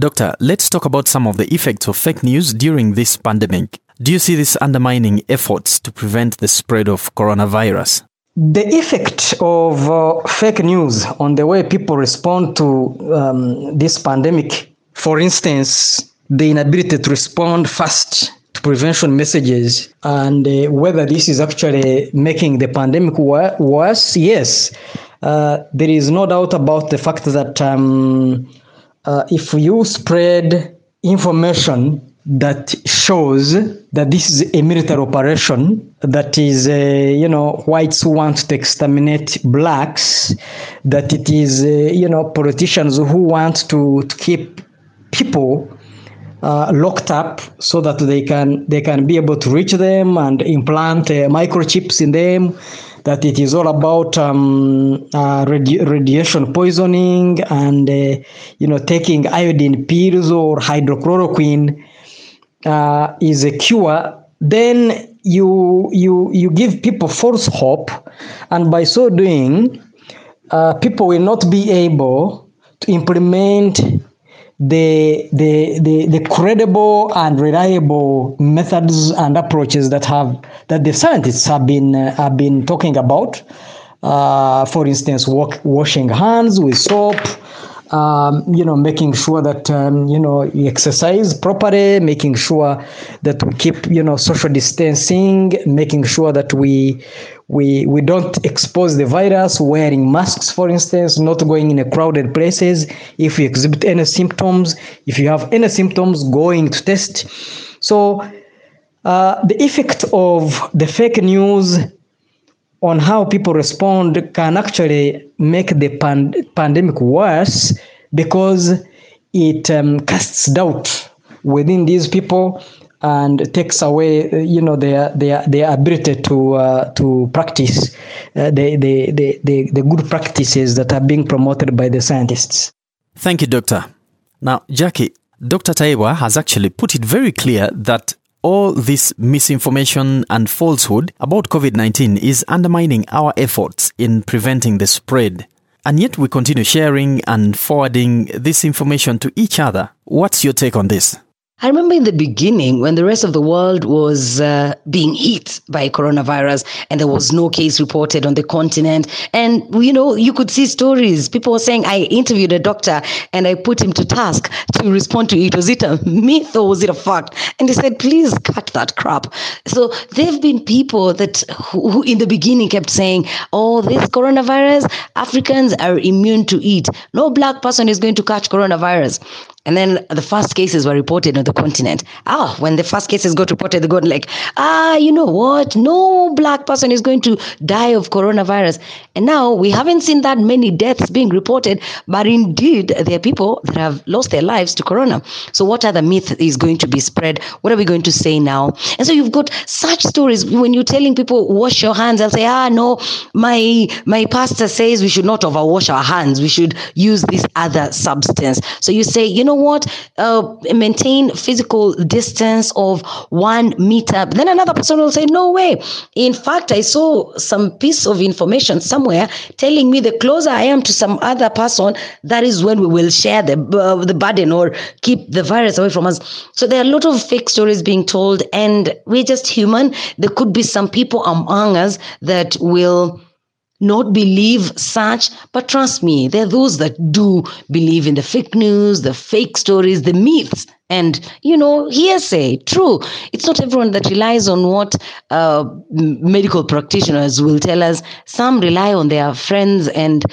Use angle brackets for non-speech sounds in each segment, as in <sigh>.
Doctor, let's talk about some of the effects of fake news during this pandemic. Do you see this undermining efforts to prevent the spread of coronavirus? The effect of uh, fake news on the way people respond to um, this pandemic, for instance, the inability to respond fast to prevention messages, and uh, whether this is actually making the pandemic wor- worse, yes. Uh, there is no doubt about the fact that um, uh, if you spread information that shows that this is a military operation that is uh, you know whites who want to exterminate blacks that it is uh, you know politicians who want to, to keep people uh, locked up so that they can they can be able to reach them and implant uh, microchips in them that it is all about um, uh, radi- radiation poisoning and uh, you know taking iodine pills or hydrochloroquine uh, is a cure, then you you you give people false hope, and by so doing, uh, people will not be able to implement the, the the the credible and reliable methods and approaches that have that the scientists have been uh, have been talking about. Uh, for instance, walk, washing hands with soap, um, you know, making sure that um, you know you exercise properly, making sure that we keep you know social distancing, making sure that we we we don't expose the virus, wearing masks, for instance, not going in a crowded places. If you exhibit any symptoms, if you have any symptoms, going to test. So uh, the effect of the fake news on how people respond can actually make the pan- pandemic worse because it um, casts doubt within these people and takes away you know their their their ability to uh, to practice uh, the, the, the the the good practices that are being promoted by the scientists Thank you, Doctor. Now, Jackie, Dr. Tayebwa has actually put it very clear that all this misinformation and falsehood about COVID 19 is undermining our efforts in preventing the spread. And yet we continue sharing and forwarding this information to each other. What's your take on this? I remember in the beginning when the rest of the world was uh, being hit by coronavirus and there was no case reported on the continent. And, you know, you could see stories. People were saying, I interviewed a doctor and I put him to task to respond to it. Was it a myth or was it a fact? And they said, please cut that crap. So there have been people that who, who in the beginning kept saying, oh, this coronavirus, Africans are immune to it. No black person is going to catch coronavirus. And then the first cases were reported on the continent. Ah, when the first cases got reported, they got like, ah, you know what? No black person is going to die of coronavirus. And now we haven't seen that many deaths being reported, but indeed there are people that have lost their lives to corona. So what other myth is going to be spread? What are we going to say now? And so you've got such stories when you're telling people wash your hands, they'll say, ah, no, my my pastor says we should not overwash our hands. We should use this other substance. So you say, you know what? Uh, maintain physical distance of one meter. Then another person will say, no way. In fact, I saw some piece of information somewhere telling me the closer I am to some other person, that is when we will share the uh, the burden or keep the virus away from us. So there are a lot of fake stories being told, and we're just human. There could be some people among us that will not believe such, but trust me, there are those that do believe in the fake news, the fake stories, the myths, and you know, hearsay. True, it's not everyone that relies on what uh, medical practitioners will tell us. Some rely on their friends and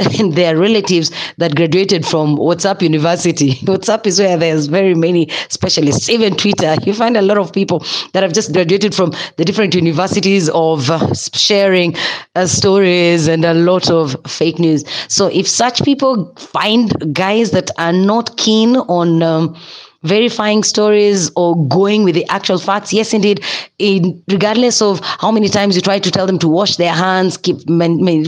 <laughs> and their relatives that graduated from WhatsApp University. <laughs> WhatsApp is where there's very many specialists. Even Twitter, you find a lot of people that have just graduated from the different universities of uh, sharing uh, stories and a lot of fake news. So if such people find guys that are not keen on um, verifying stories or going with the actual facts. Yes, indeed, in, regardless of how many times you try to tell them to wash their hands, keep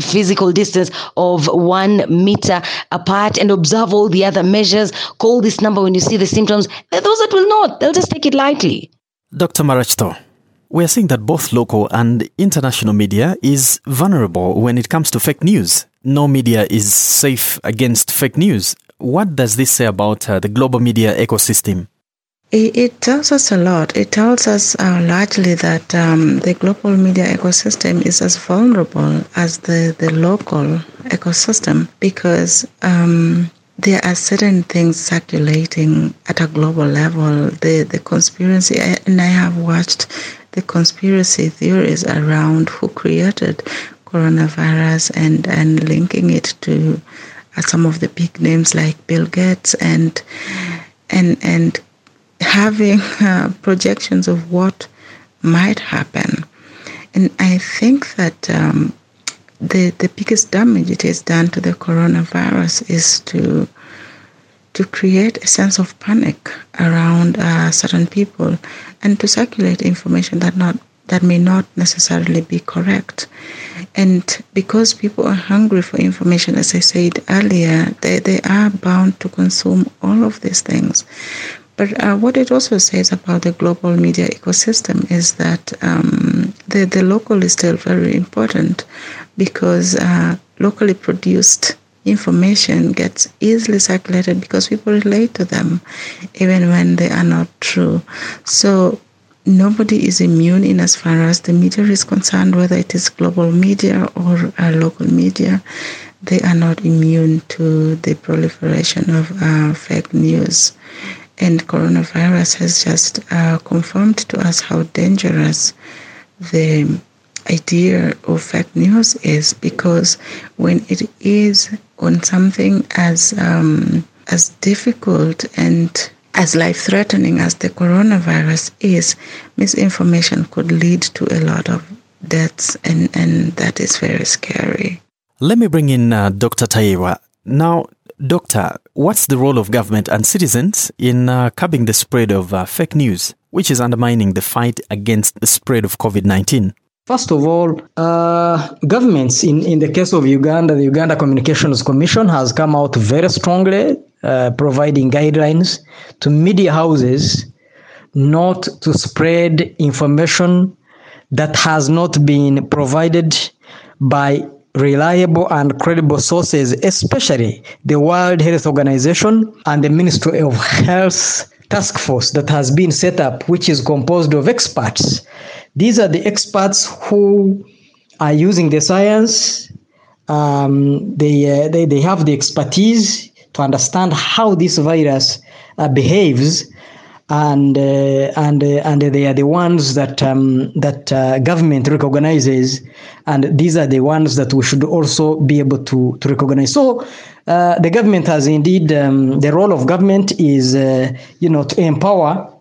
physical distance of one meter apart, and observe all the other measures. Call this number when you see the symptoms. Those that will not, they'll just take it lightly. Dr. Maractho, we are seeing that both local and international media is vulnerable when it comes to fake news. No media is safe against fake news. What does this say about uh, the global media ecosystem? It, tells us a lot. It tells us uh, largely that um, the global media ecosystem is as vulnerable as the, the local ecosystem because um, there are certain things circulating at a global level. The, the conspiracy, and I have watched the conspiracy theories around who created coronavirus and, and linking it to uh, some of the big names like Bill Gates and and and having <laughs> uh, projections of what might happen. And I think that um, the the biggest damage it has done to the coronavirus is to to create a sense of panic around uh, certain people and to circulate information that not that may not necessarily be correct. And because people are hungry for information, as I said earlier, they, they are bound to consume all of these things. But uh, what it also says about the global media ecosystem is that um, the, the local is still very important because uh, locally produced information gets easily circulated because people relate to them even when they are not true. So nobody is immune in as far as the media is concerned, whether it is global media or uh, local media. They are not immune to the proliferation of uh, fake news. And coronavirus has just uh, confirmed to us how dangerous the idea of fake news is because when it is on something as um, as difficult and as life threatening as the coronavirus is, misinformation could lead to a lot of deaths, and, and that is very scary. Let me bring in uh, Dr. Tayebwa. Now, Doctor, what's the role of government and citizens in uh, curbing the spread of uh, fake news, which is undermining the fight against the spread of COVID 19? First of all, uh, governments, in, in the case of Uganda, the Uganda Communications Commission has come out very strongly, uh, providing guidelines to media houses not to spread information that has not been provided by reliable and credible sources, especially the World Health Organization and the Ministry of Health task force that has been set up, which is composed of experts. These are the experts who are using the science. Um, they, uh, they, they have the expertise to understand how this virus uh, behaves and uh, and uh, and they are the ones that um, that uh, government recognizes, and these are the ones that we should also be able to to recognize. So the government has indeed um, the role of government is you know to empower.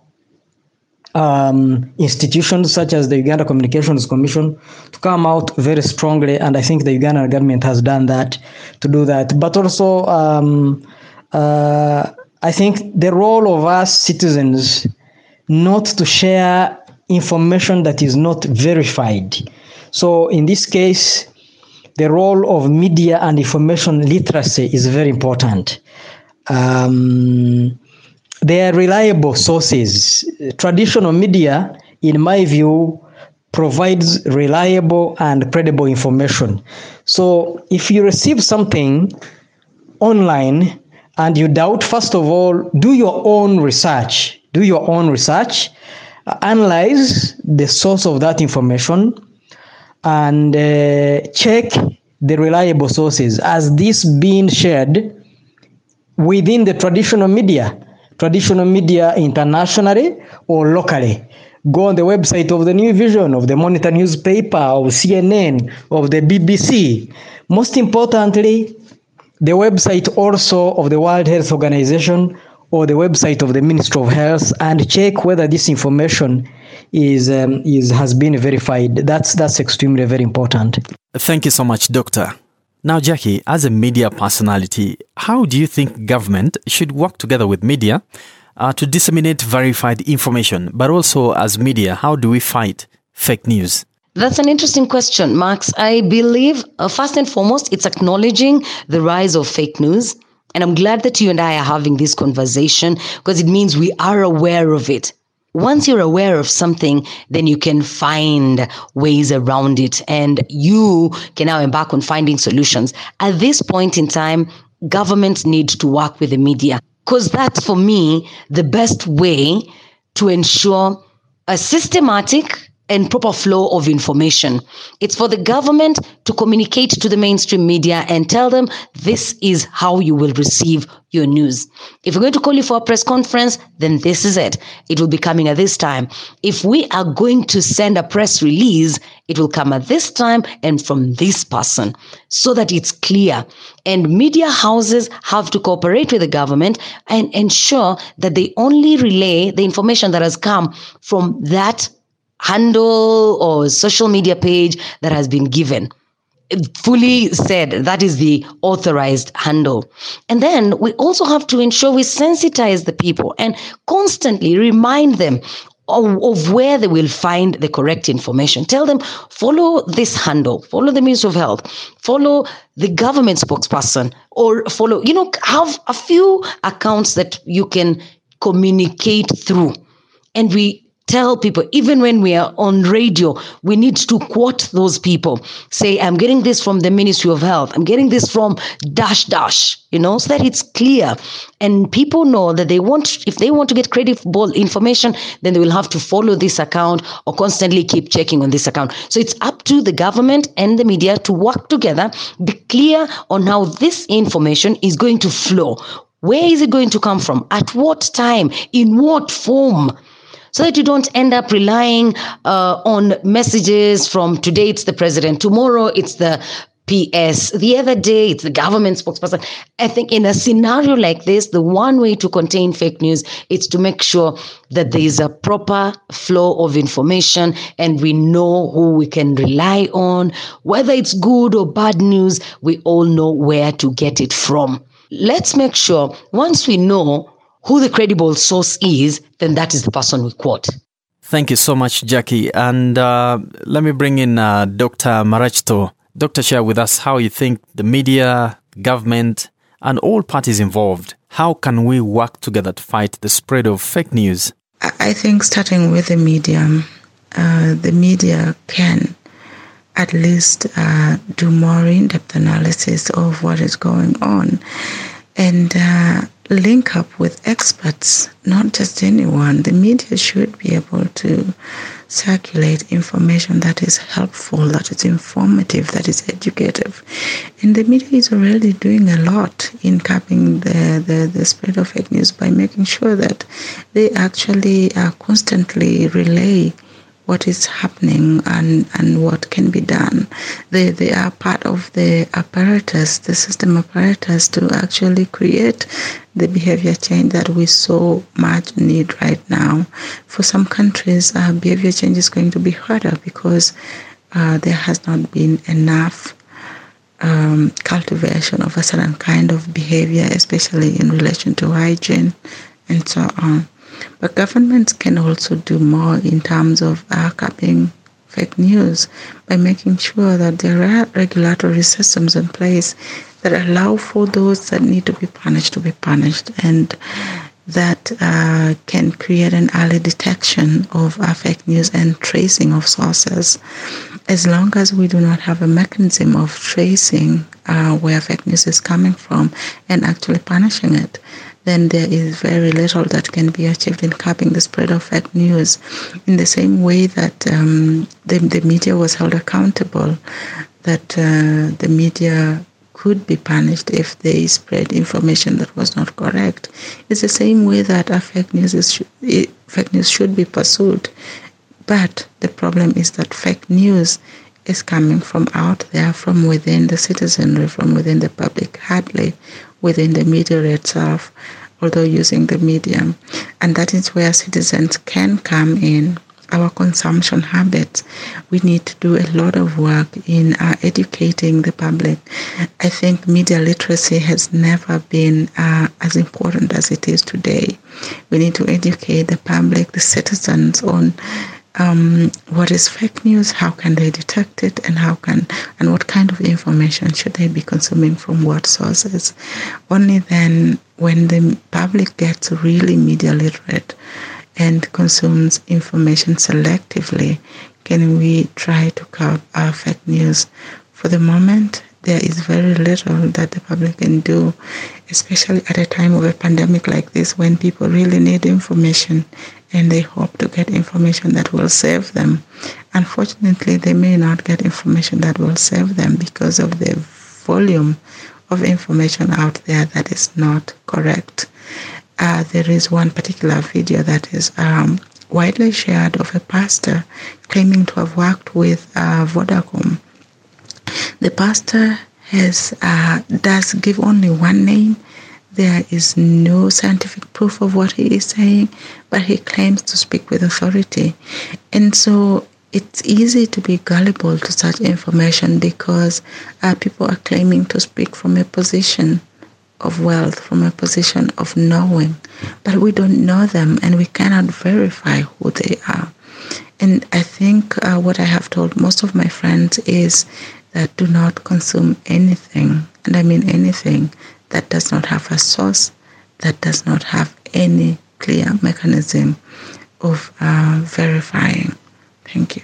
Um, institutions such as the Uganda Communications Commission to come out very strongly, and I think the Uganda government has done that to do that. But also, um, uh, I think the role of us citizens not to share information that is not verified. So in this case, the role of media and information literacy is very important. Um, they are reliable sources. Traditional media, in my view, provides reliable and credible information. So if you receive something online and you doubt, first of all, do your own research. Do your own research, analyze the source of that information, and uh, check the reliable sources. As this being shared within the traditional media, traditional media internationally or locally? Go on the website of the New Vision, of the Monitor newspaper, of CNN, of the BBC. Most importantly, the website also of the World Health Organization or the website of the Ministry of Health and check whether this information is um, is has been verified. That's that's extremely very important. Thank you so much, Doctor. Now, Jackie, as a media personality, how do you think government should work together with media uh, to disseminate verified information? But also, as media, how do we fight fake news? That's an interesting question, Max. I believe, uh, first and foremost, it's acknowledging the rise of fake news. And I'm glad that you and I are having this conversation because it means we are aware of it. Once you're aware of something, then you can find ways around it and you can now embark on finding solutions. At this point in time, governments need to work with the media because that's for me the best way to ensure a systematic and proper flow of information. It's for the government to communicate to the mainstream media and tell them this is how you will receive your news. If we're going to call you for a press conference, then this is it. It will be coming at this time. If we are going to send a press release, it will come at this time and from this person so that it's clear. And media houses have to cooperate with the government and ensure that they only relay the information that has come from that handle or social media page that has been given fully said that is the authorized handle. And then we also have to ensure we sensitize the people and constantly remind them of, of, where they will find the correct information. Tell them, follow this handle, follow the Ministry of Health, follow the government spokesperson, or follow, you know, have a few accounts that you can communicate through. And we tell people, even when we are on radio, we need to quote those people. Say, I'm getting this from the Ministry of Health. I'm getting this from dash dash, you know, so that it's clear. And people know that they want, if they want to get credible information, then they will have to follow this account or constantly keep checking on this account. So it's up to the government and the media to work together, be clear on how this information is going to flow. Where is it going to come from? At what time? In what form? So that you don't end up relying uh, on messages from today it's the president, tomorrow it's the PS. The other day, it's the government spokesperson. I think in a scenario like this, the one way to contain fake news is to make sure that there is a proper flow of information and we know who we can rely on. Whether it's good or bad news, we all know where to get it from. Let's make sure once we know who the credible source is, then that is the person we quote. Thank you so much, Jackie. And uh, let me bring in uh, Dr. Maractho. Doctor, share with us how you think the media, government, and all parties involved, how can we work together to fight the spread of fake news? I think starting with the media, uh, the media can at least uh, do more in-depth analysis of what is going on. And uh, link up with experts, not just anyone. The media should be able to circulate information that is helpful, that is informative, that is educative. And the media is already doing a lot in capping the, the, the spread of fake news by making sure that they actually uh, constantly relay what is happening and, and what can be done. They, they are part of the apparatus, the system apparatus to actually create the behavior change that we so much need right now. For some countries, uh, behavior change is going to be harder because uh, there has not been enough um, cultivation of a certain kind of behavior, especially in relation to hygiene and so on. But governments can also do more in terms of capping fake news by making sure that there are regulatory systems in place that allow for those that need to be punished to be punished and that uh, can create an early detection of fake news and tracing of sources. As long as we do not have a mechanism of tracing uh, where fake news is coming from and actually punishing it, then there is very little that can be achieved in capping the spread of fake news. In the same way that um, the, the media was held accountable, that uh, the media could be punished if they spread information that was not correct. It's the same way that fake news is fake news should be pursued. But the problem is that fake news is coming from out there, from within the citizenry, from within the public, hardly within the media itself, although using the medium. And that is where citizens can come in. Our consumption habits. We need to do a lot of work in uh, educating the public. I think media literacy has never been uh, as important as it is today. We need to educate the public, the citizens on um, what is fake news, how can they detect it, and how can and what kind of information should they be consuming from what sources. Only then, when the public gets really media literate and consumes information selectively, can we try to curb our fake news. For the moment, there is very little that the public can do, especially at a time of a pandemic like this when people really need information and they hope to get information that will save them. Unfortunately, they may not get information that will save them because of the volume of information out there that is not correct. Uh, there is one particular video that is um, widely shared of a pastor claiming to have worked with uh, Vodacom. The pastor has uh, does give only one name. There is no scientific proof of what he is saying, but he claims to speak with authority. And so it's easy to be gullible to such information because uh, people are claiming to speak from a position of wealth, from a position of knowing, but we don't know them and we cannot verify who they are. And I think uh, what I have told most of my friends is that do not consume anything, and I mean anything, that does not have a source, that does not have any clear mechanism of uh, verifying. Thank you.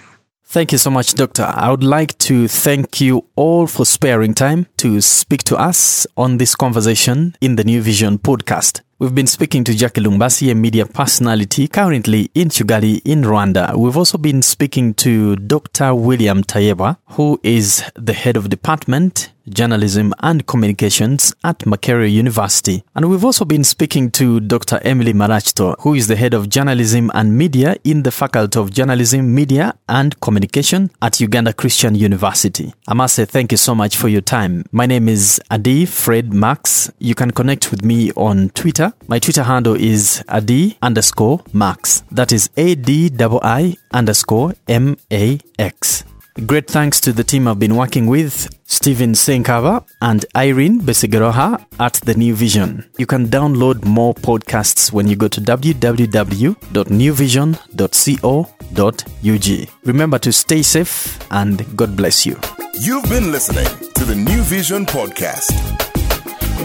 Thank you so much, Doctor. I would like to thank you all for sparing time to speak to us on this conversation in the New Vision podcast. We've been speaking to Jackie Lumbasi, a media personality currently in Kigali in Rwanda. We've also been speaking to Dr. William Tayebwa, who is the head of department journalism and communications at Makerere University. And we've also been speaking to Dr. Emily Maractho, who is the head of journalism and media in the Faculty of Journalism, Media and Communication at Uganda Christian University. I must say thank you so much for your time. My name is Adii Fred Max. You can connect with me on Twitter. My Twitter handle is Adii underscore Max. That is A-D-I-I underscore M-A-X. Great thanks to the team I've been working with, Stephen Ssenkaaba and Irene Besigeroha at The New Vision. You can download more podcasts when you go to www.newvision.co.ug. Remember to stay safe and God bless you. You've been listening to the New Vision Podcast.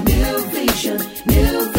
New vision, new